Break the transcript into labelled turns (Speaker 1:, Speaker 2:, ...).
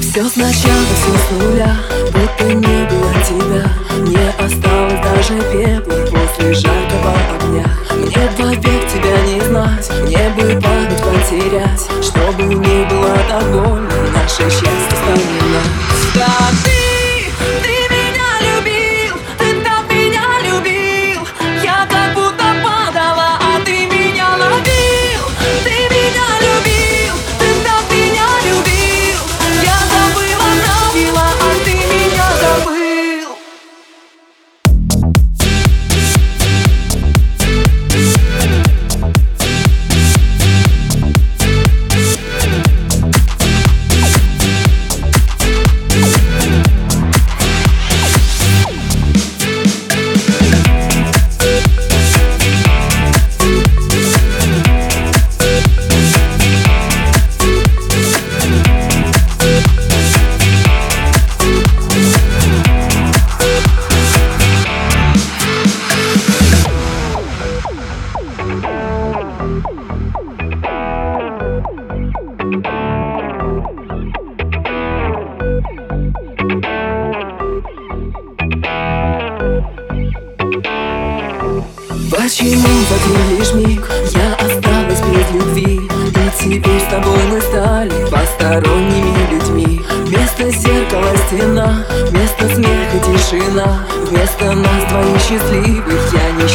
Speaker 1: Все сначала, все с нуля. Будто не было тебя Не осталось даже пепла После жаркого огня. Мне вовек тебя не знать. Мне бы память потерять Чтобы не было так больно. Наше счастье Почему в один лишь миг. Я осталась без любви. И теперь с тобой мы стали посторонними людьми. Вместо зеркала стена, вместо смеха тишина. Вместо нас двоих счастливых я
Speaker 2: Но